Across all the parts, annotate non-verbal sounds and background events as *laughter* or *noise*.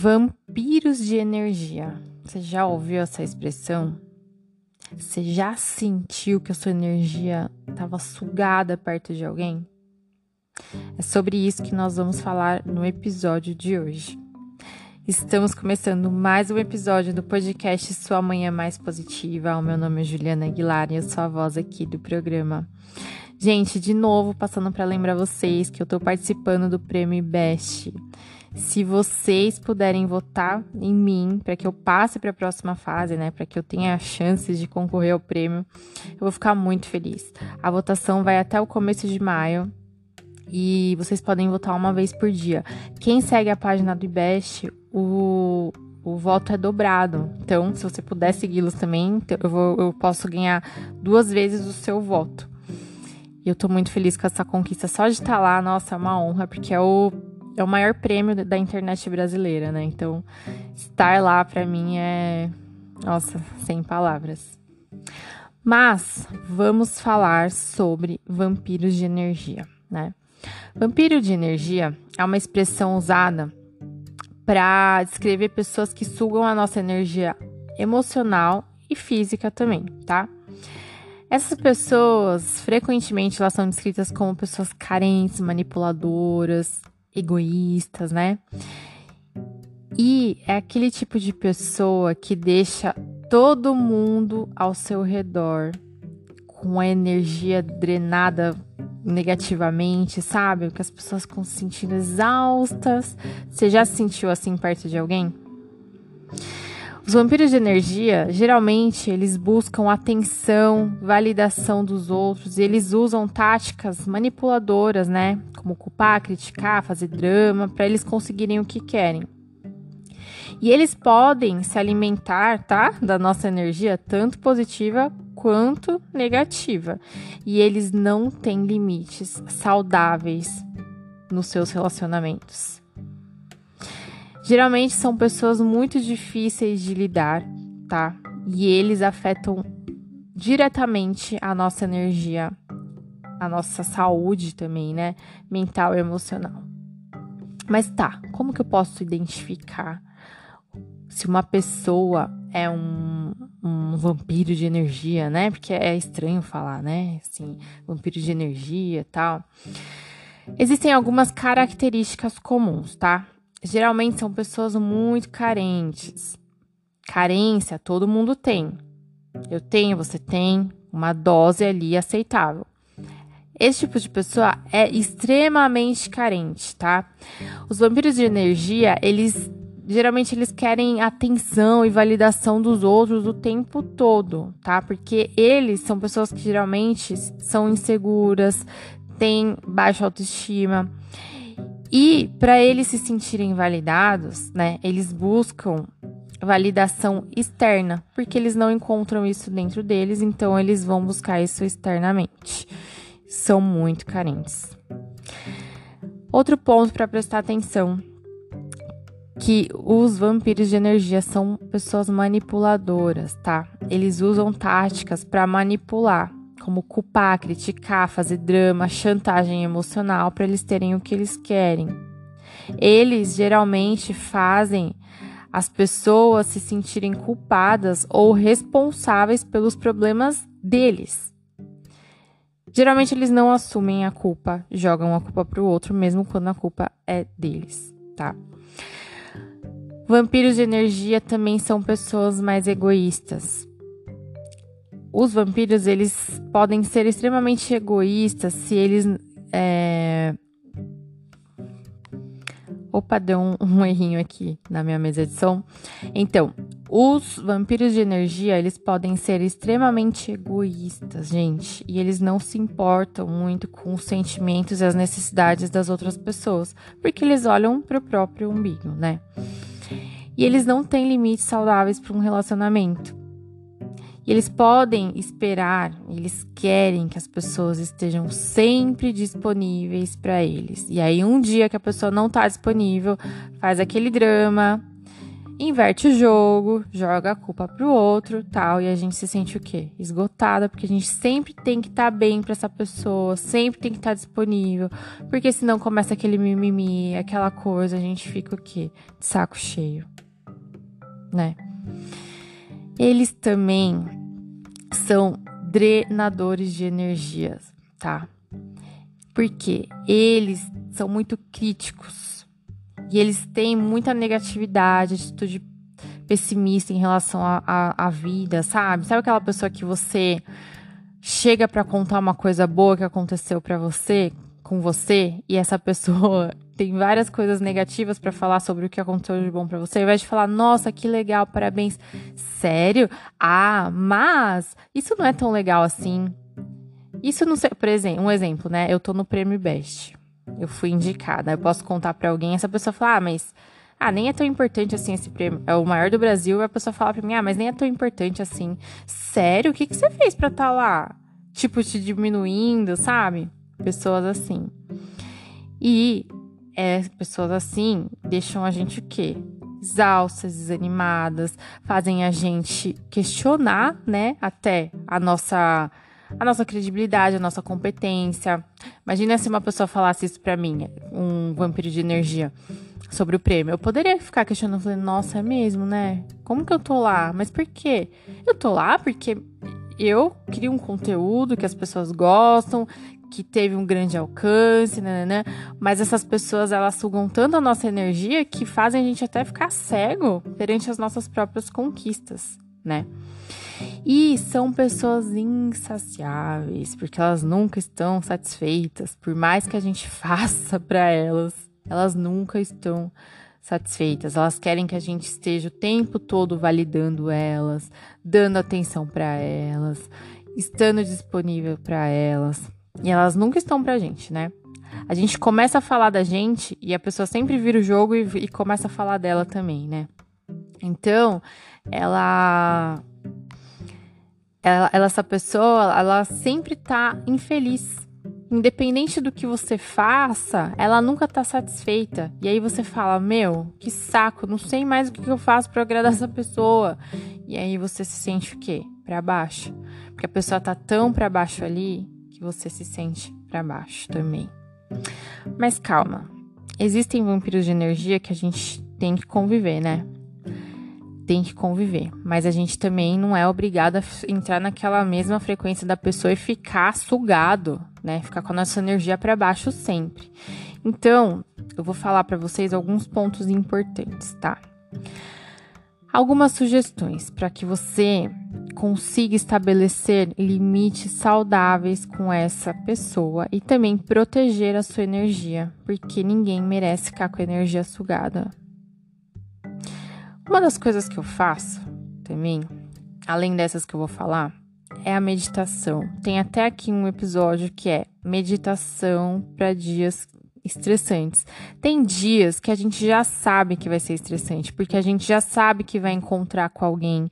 Vampiros de energia. Você já ouviu essa expressão? Você já sentiu que a sua energia estava sugada perto de alguém? É sobre isso que nós vamos falar no episódio de hoje. Estamos começando mais um episódio do podcast Sua Manhã Mais Positiva. O meu nome é Juliana Aguilar e eu sou a voz aqui do programa. Gente, de novo, passando para lembrar vocês que eu estou participando do prêmio Best. Se vocês puderem votar em mim para que eu passe para a próxima fase, né, para que eu tenha chances de concorrer ao prêmio, eu vou ficar muito feliz. A votação vai até o começo de maio e vocês podem votar uma vez por dia. Quem segue a página do IBEST, o, o voto é dobrado. Então, se você puder segui-los também, eu, vou, eu posso ganhar duas vezes o seu voto. E eu tô muito feliz com essa conquista. Só de estar lá, nossa, é uma honra, porque é o é o maior prêmio da internet brasileira, né? Então, estar lá para mim é, nossa, sem palavras. Mas vamos falar sobre vampiros de energia, né? Vampiro de energia é uma expressão usada para descrever pessoas que sugam a nossa energia emocional e física também, tá? Essas pessoas frequentemente elas são descritas como pessoas carentes, manipuladoras, egoístas, né? E é aquele tipo de pessoa que deixa todo mundo ao seu redor com a energia drenada negativamente, sabe? Que as pessoas ficam se sentindo exaustas. Você já se sentiu assim perto de alguém? Os vampiros de energia, geralmente, eles buscam atenção, validação dos outros, e eles usam táticas manipuladoras, né? Como culpar, criticar, fazer drama, para eles conseguirem o que querem. E eles podem se alimentar, tá? Da nossa energia, tanto positiva quanto negativa. E eles não têm limites saudáveis nos seus relacionamentos. Geralmente são pessoas muito difíceis de lidar, tá? E eles afetam diretamente a nossa energia, a nossa saúde também, né? Mental e emocional. Mas tá, como que eu posso identificar se uma pessoa é um, um vampiro de energia, né? Porque é estranho falar, né? Assim, vampiro de energia e tal. Existem algumas características comuns, tá? Geralmente são pessoas muito carentes. Carência todo mundo tem. Eu tenho, você tem, uma dose ali aceitável. Esse tipo de pessoa é extremamente carente, tá? Os vampiros de energia, eles geralmente eles querem atenção e validação dos outros o tempo todo, tá? Porque eles são pessoas que geralmente são inseguras, têm baixa autoestima. E para eles se sentirem validados, né, eles buscam validação externa, porque eles não encontram isso dentro deles, então eles vão buscar isso externamente. São muito carentes. Outro ponto para prestar atenção que os vampiros de energia são pessoas manipuladoras, tá? Eles usam táticas para manipular como culpar, criticar, fazer drama, chantagem emocional para eles terem o que eles querem. Eles geralmente fazem as pessoas se sentirem culpadas ou responsáveis pelos problemas deles. Geralmente eles não assumem a culpa, jogam a culpa para o outro, mesmo quando a culpa é deles, tá? Vampiros de energia também são pessoas mais egoístas os vampiros eles podem ser extremamente egoístas se eles é... Opa, deu um, um, errinho aqui na minha mesa de som. Então, os vampiros de energia, eles podem ser extremamente egoístas, gente. E eles não se importam muito com os sentimentos e as necessidades das outras pessoas. Porque eles olham para o próprio umbigo, né? E eles não têm limites saudáveis para um relacionamento. E eles podem esperar, eles querem que as pessoas estejam sempre disponíveis para eles. E aí, um dia que a pessoa não está disponível, faz aquele drama inverte o jogo, joga a culpa pro outro, tal, e a gente se sente o quê? Esgotada, porque a gente sempre tem que estar tá bem para essa pessoa, sempre tem que estar tá disponível, porque senão começa aquele mimimi, aquela coisa, a gente fica o quê? De saco cheio, né? Eles também são drenadores de energias, tá? Porque eles são muito críticos e eles têm muita negatividade, atitude pessimista em relação à vida, sabe? Sabe aquela pessoa que você chega para contar uma coisa boa que aconteceu para você, com você, e essa pessoa tem várias coisas negativas para falar sobre o que aconteceu de bom para você, ao invés de falar, nossa, que legal, parabéns. Sério? Ah, mas isso não é tão legal assim. Isso não sei, por exemplo, um exemplo, né? Eu tô no Prêmio Best eu fui indicada. Eu posso contar para alguém, essa pessoa fala, ah, mas ah, nem é tão importante assim esse prêmio. É o maior do Brasil, e a pessoa fala pra mim, ah, mas nem é tão importante assim. Sério? O que, que você fez pra estar tá lá? Tipo, te diminuindo, sabe? Pessoas assim. E é, pessoas assim deixam a gente o quê? Exaustas, desanimadas, fazem a gente questionar, né? Até a nossa a nossa credibilidade, a nossa competência. Imagina se uma pessoa falasse isso pra mim, um vampiro de energia, sobre o prêmio. Eu poderia ficar questionando, falando, nossa, é mesmo, né? Como que eu tô lá? Mas por quê? Eu tô lá porque eu crio um conteúdo que as pessoas gostam, que teve um grande alcance, né, né, mas essas pessoas elas sugam tanto a nossa energia que fazem a gente até ficar cego perante as nossas próprias conquistas, né? E são pessoas insaciáveis, porque elas nunca estão satisfeitas, por mais que a gente *laughs* faça para elas, elas nunca estão satisfeitas. Elas querem que a gente esteja o tempo todo validando elas, dando atenção para elas, estando disponível para elas. E elas nunca estão pra gente, né? A gente começa a falar da gente e a pessoa sempre vira o jogo e, e começa a falar dela também, né? Então, ela ela, ela, essa pessoa, ela sempre tá infeliz. Independente do que você faça, ela nunca tá satisfeita. E aí você fala: Meu, que saco, não sei mais o que eu faço para agradar essa pessoa. E aí você se sente o quê? Para baixo. Porque a pessoa tá tão para baixo ali que você se sente para baixo também. Mas calma. Existem vampiros de energia que a gente tem que conviver, né? tem que conviver. Mas a gente também não é obrigado a entrar naquela mesma frequência da pessoa e ficar sugado, né? Ficar com a nossa energia para baixo sempre. Então, eu vou falar para vocês alguns pontos importantes, tá? Algumas sugestões para que você consiga estabelecer limites saudáveis com essa pessoa e também proteger a sua energia, porque ninguém merece ficar com a energia sugada. Uma das coisas que eu faço também, além dessas que eu vou falar, é a meditação. Tem até aqui um episódio que é meditação para dias estressantes. Tem dias que a gente já sabe que vai ser estressante, porque a gente já sabe que vai encontrar com alguém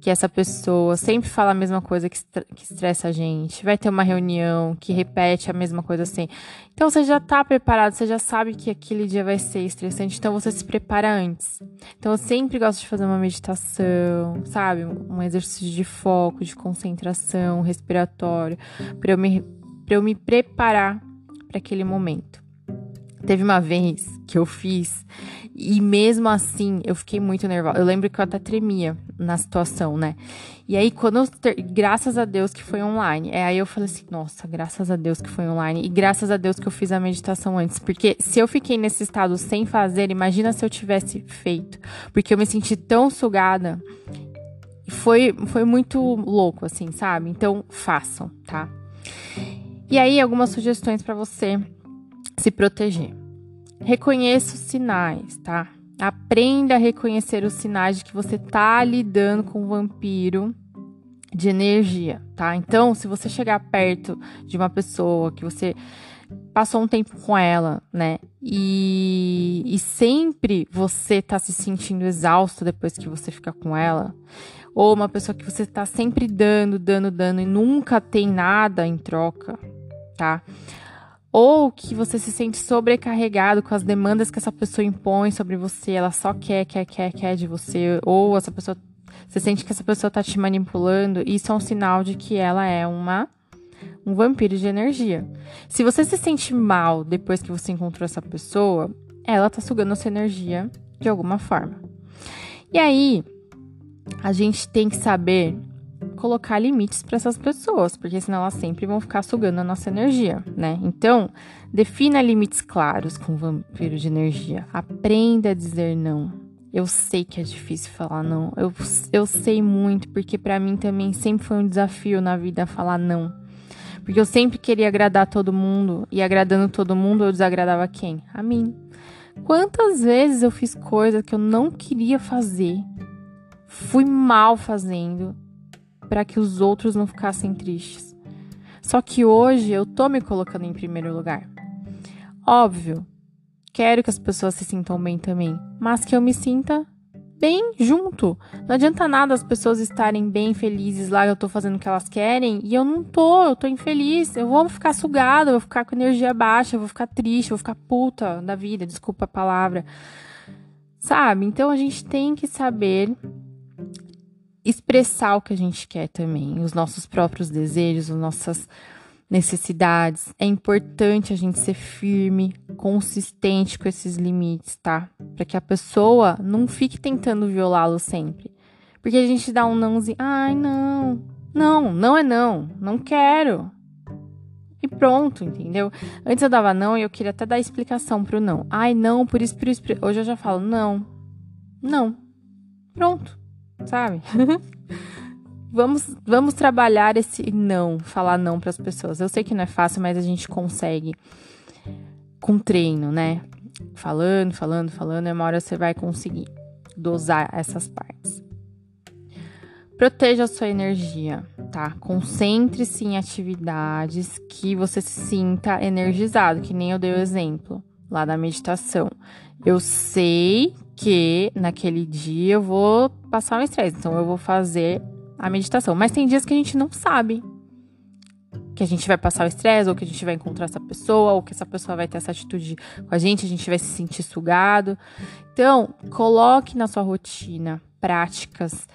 que essa pessoa sempre fala a mesma coisa que, estressa a gente, vai ter uma reunião que repete a mesma coisa assim. Então você já tá preparado, você já sabe que aquele dia vai ser estressante, então você se prepara antes. Então eu sempre gosto de fazer uma meditação, sabe? Um exercício de foco, de concentração, respiratório, para eu me, eu me preparar para aquele momento. Teve uma vez que eu fiz e mesmo assim eu fiquei muito nervosa. Eu lembro que eu até tremia na situação, né? E aí, quando. Ter... Graças a Deus que foi online. É aí eu falei assim: nossa, graças a Deus que foi online. E graças a Deus que eu fiz a meditação antes. Porque se eu fiquei nesse estado sem fazer, imagina se eu tivesse feito. Porque eu me senti tão sugada. Foi, foi muito louco, assim, sabe? Então, façam, tá? E aí, algumas sugestões para você se proteger. Reconheça os sinais, tá? Aprenda a reconhecer os sinais de que você tá lidando com um vampiro de energia, tá? Então, se você chegar perto de uma pessoa que você passou um tempo com ela, né? E, e sempre você tá se sentindo exausto depois que você fica com ela, ou uma pessoa que você tá sempre dando, dando, dando e nunca tem nada em troca, tá? Ou que você se sente sobrecarregado com as demandas que essa pessoa impõe sobre você, ela só quer, quer, quer, quer de você, ou essa pessoa você sente que essa pessoa está te manipulando, isso é um sinal de que ela é uma um vampiro de energia. Se você se sente mal depois que você encontrou essa pessoa, ela está sugando a sua energia de alguma forma. E aí, a gente tem que saber colocar limites para essas pessoas, porque senão elas sempre vão ficar sugando a nossa energia, né? Então, defina limites claros com o vampiro de energia. Aprenda a dizer não. Eu sei que é difícil falar não. Eu, eu sei muito, porque para mim também sempre foi um desafio na vida falar não. Porque eu sempre queria agradar todo mundo, e agradando todo mundo, eu desagradava quem? A mim. Quantas vezes eu fiz coisas que eu não queria fazer, fui mal fazendo, para que os outros não ficassem tristes. Só que hoje eu tô me colocando em primeiro lugar. Óbvio, quero que as pessoas se sintam bem também, mas que eu me sinta bem junto. Não adianta nada as pessoas estarem bem felizes lá, eu tô fazendo o que elas querem e eu não tô, eu tô infeliz. Eu vou ficar sugada, eu vou ficar com energia baixa, eu vou ficar triste, eu vou ficar puta da vida, desculpa a palavra. Sabe? Então a gente tem que saber expressar o que a gente quer também, os nossos próprios desejos, as nossas necessidades. É importante a gente ser firme, consistente com esses limites, tá? Para que a pessoa não fique tentando violá-lo sempre. Porque a gente dá um nãozinho, ai, não. Não, não é não, não quero. E pronto, entendeu? Antes eu dava não e eu queria até dar explicação pro não. Ai, não, por isso, por isso, por. Hoje eu já falo não. Não. Pronto sabe? *laughs* vamos, vamos trabalhar esse não, falar não para as pessoas. Eu sei que não é fácil, mas a gente consegue com treino, né? Falando, falando, falando, é uma hora você vai conseguir dosar essas partes. Proteja a sua energia, tá? Concentre-se em atividades que você se sinta energizado, que nem eu dei o exemplo lá da meditação. Eu sei que naquele dia eu vou passar um estresse, então eu vou fazer a meditação. Mas tem dias que a gente não sabe que a gente vai passar o estresse, ou que a gente vai encontrar essa pessoa, ou que essa pessoa vai ter essa atitude com a gente, a gente vai se sentir sugado. Então, coloque na sua rotina práticas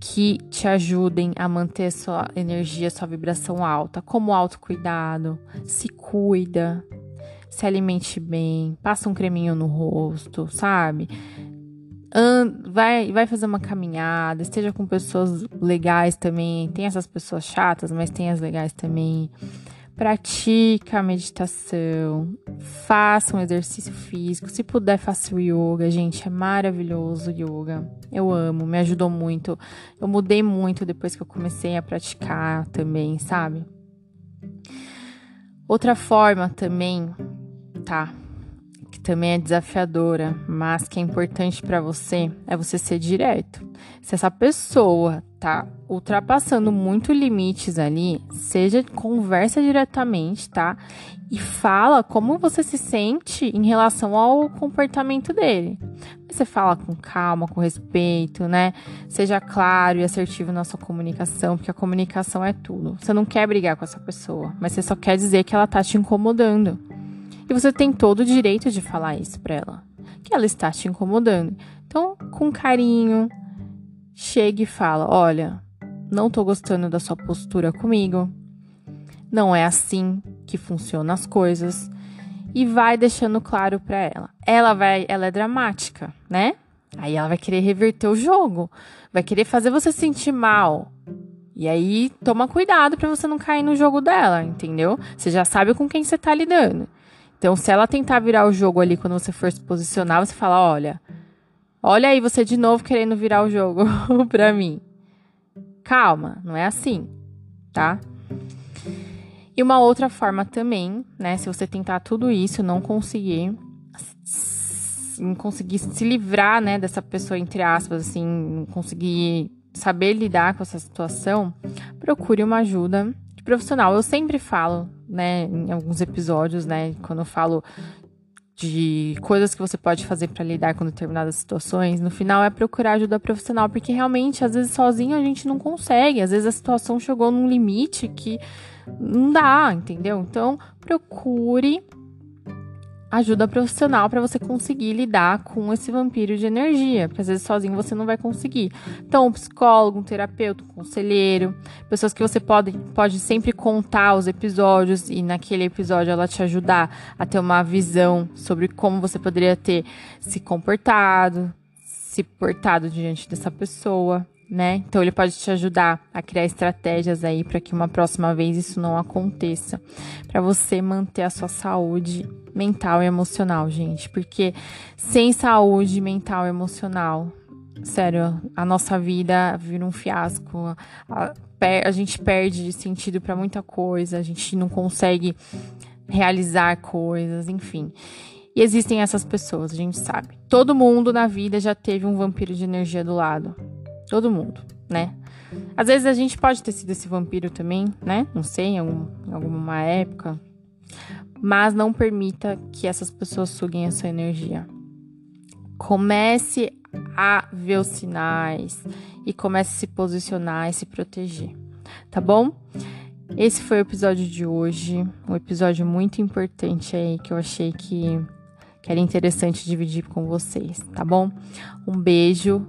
que te ajudem a manter sua energia, sua vibração alta, como autocuidado, se cuida, se alimente bem, passa um creminho no rosto, sabe? Vai, vai fazer uma caminhada, esteja com pessoas legais também. Tem essas pessoas chatas, mas tem as legais também. Pratica a meditação, faça um exercício físico. Se puder, faça o yoga, gente. É maravilhoso o yoga. Eu amo, me ajudou muito. Eu mudei muito depois que eu comecei a praticar também, sabe? Outra forma também, tá? Também é desafiadora, mas que é importante para você é você ser direto. Se essa pessoa tá ultrapassando muito limites ali, seja conversa diretamente, tá? E fala como você se sente em relação ao comportamento dele. Você fala com calma, com respeito, né? Seja claro e assertivo na sua comunicação, porque a comunicação é tudo. Você não quer brigar com essa pessoa, mas você só quer dizer que ela tá te incomodando. E você tem todo o direito de falar isso para ela, que ela está te incomodando. Então, com carinho, chega e fala: "Olha, não tô gostando da sua postura comigo. Não é assim que funcionam as coisas." E vai deixando claro para ela. Ela vai, ela é dramática, né? Aí ela vai querer reverter o jogo, vai querer fazer você sentir mal. E aí toma cuidado para você não cair no jogo dela, entendeu? Você já sabe com quem você tá lidando. Então, se ela tentar virar o jogo ali quando você for se posicionar, você fala: olha, olha aí você de novo querendo virar o jogo *laughs* pra mim. Calma, não é assim, tá? E uma outra forma também, né? Se você tentar tudo isso, não conseguir, não conseguir se livrar, né, dessa pessoa, entre aspas, assim, não conseguir saber lidar com essa situação, procure uma ajuda de profissional. Eu sempre falo, né, em alguns episódios, né, quando eu falo de coisas que você pode fazer para lidar com determinadas situações, no final é procurar ajuda profissional, porque realmente às vezes sozinho a gente não consegue, às vezes a situação chegou num limite que Não dá, entendeu? Então, procure ajuda profissional para você conseguir lidar com esse vampiro de energia, porque às vezes sozinho você não vai conseguir. Então, um psicólogo, um terapeuta, um conselheiro, pessoas que você pode, pode sempre contar os episódios e naquele episódio ela te ajudar a ter uma visão sobre como você poderia ter se comportado, se portado diante dessa pessoa né? Então ele pode te ajudar a criar estratégias aí para que uma próxima vez isso não aconteça, para você manter a sua saúde mental e emocional, gente, porque sem saúde mental e emocional, sério, a nossa vida vira um fiasco. A, a gente perde sentido para muita coisa, a gente não consegue realizar coisas, enfim. E existem essas pessoas, a gente sabe. Todo mundo na vida já teve um vampiro de energia do lado. Todo mundo, né? Às vezes a gente pode ter sido esse vampiro também, né? Não sei, em, algum, em alguma época. Mas não permita que essas pessoas suguem a sua energia. Comece a ver os sinais e comece a se posicionar e se proteger, tá bom? Esse foi o episódio de hoje, um episódio muito importante aí que eu achei que, que era interessante dividir com vocês, tá bom? Um beijo,